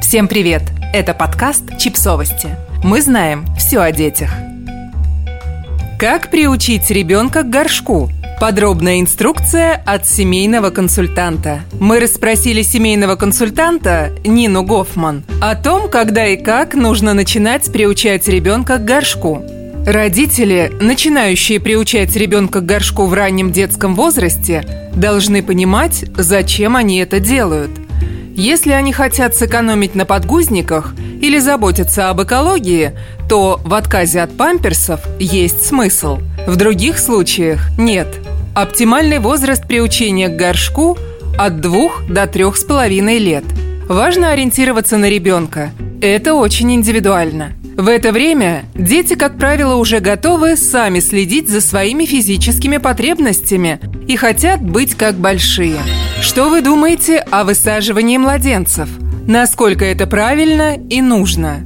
Всем привет! Это подкаст «Чипсовости». Мы знаем все о детях. Как приучить ребенка к горшку? Подробная инструкция от семейного консультанта. Мы расспросили семейного консультанта Нину Гофман о том, когда и как нужно начинать приучать ребенка к горшку. Родители, начинающие приучать ребенка к горшку в раннем детском возрасте, должны понимать, зачем они это делают. Если они хотят сэкономить на подгузниках или заботиться об экологии, то в отказе от памперсов есть смысл. В других случаях нет – Оптимальный возраст приучения к горшку от 2 до 3,5 лет. Важно ориентироваться на ребенка. Это очень индивидуально. В это время дети, как правило, уже готовы сами следить за своими физическими потребностями и хотят быть как большие. Что вы думаете о высаживании младенцев? Насколько это правильно и нужно?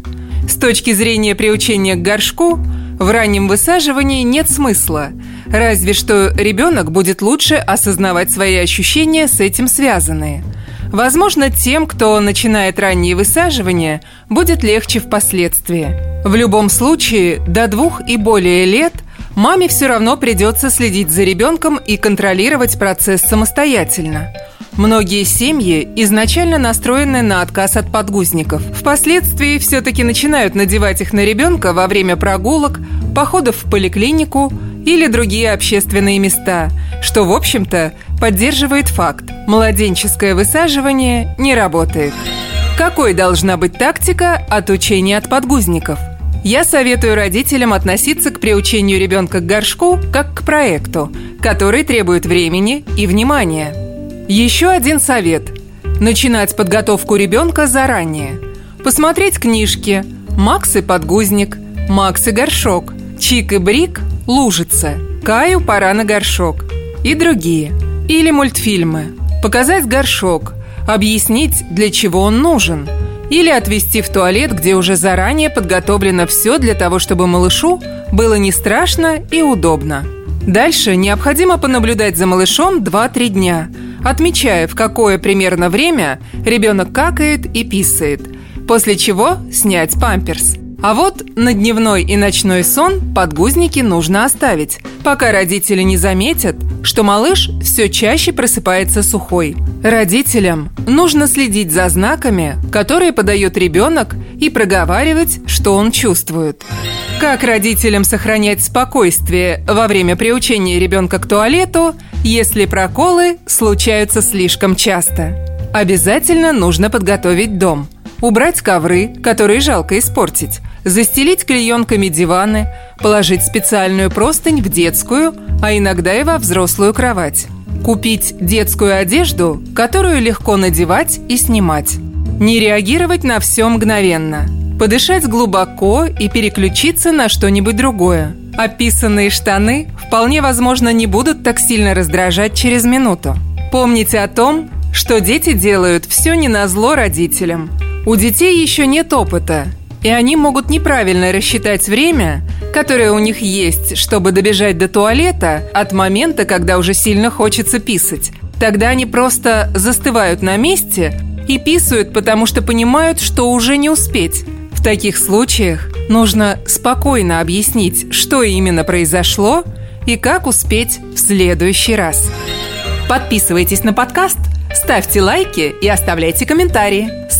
С точки зрения приучения к горшку, в раннем высаживании нет смысла – Разве что ребенок будет лучше осознавать свои ощущения с этим связанные. Возможно, тем, кто начинает ранние высаживания, будет легче впоследствии. В любом случае, до двух и более лет маме все равно придется следить за ребенком и контролировать процесс самостоятельно. Многие семьи изначально настроены на отказ от подгузников. Впоследствии все-таки начинают надевать их на ребенка во время прогулок, походов в поликлинику – или другие общественные места, что, в общем-то, поддерживает факт – младенческое высаживание не работает. Какой должна быть тактика отучения от подгузников? Я советую родителям относиться к приучению ребенка к горшку как к проекту, который требует времени и внимания. Еще один совет – начинать подготовку ребенка заранее. Посмотреть книжки «Макс и подгузник», «Макс и горшок», «Чик и Брик», «Лужица», «Каю пора на горшок» и другие. Или мультфильмы. Показать горшок, объяснить, для чего он нужен. Или отвезти в туалет, где уже заранее подготовлено все для того, чтобы малышу было не страшно и удобно. Дальше необходимо понаблюдать за малышом 2-3 дня, отмечая, в какое примерно время ребенок какает и писает, после чего снять памперс. А вот на дневной и ночной сон подгузники нужно оставить, пока родители не заметят, что малыш все чаще просыпается сухой. Родителям нужно следить за знаками, которые подает ребенок, и проговаривать, что он чувствует. Как родителям сохранять спокойствие во время приучения ребенка к туалету, если проколы случаются слишком часто? Обязательно нужно подготовить дом – убрать ковры, которые жалко испортить, застелить клеенками диваны, положить специальную простынь в детскую, а иногда и во взрослую кровать. Купить детскую одежду, которую легко надевать и снимать. Не реагировать на все мгновенно. Подышать глубоко и переключиться на что-нибудь другое. Описанные штаны вполне возможно не будут так сильно раздражать через минуту. Помните о том, что дети делают все не на зло родителям – у детей еще нет опыта, и они могут неправильно рассчитать время, которое у них есть, чтобы добежать до туалета от момента, когда уже сильно хочется писать. Тогда они просто застывают на месте и писают, потому что понимают, что уже не успеть. В таких случаях нужно спокойно объяснить, что именно произошло и как успеть в следующий раз. Подписывайтесь на подкаст – Ставьте лайки и оставляйте комментарии.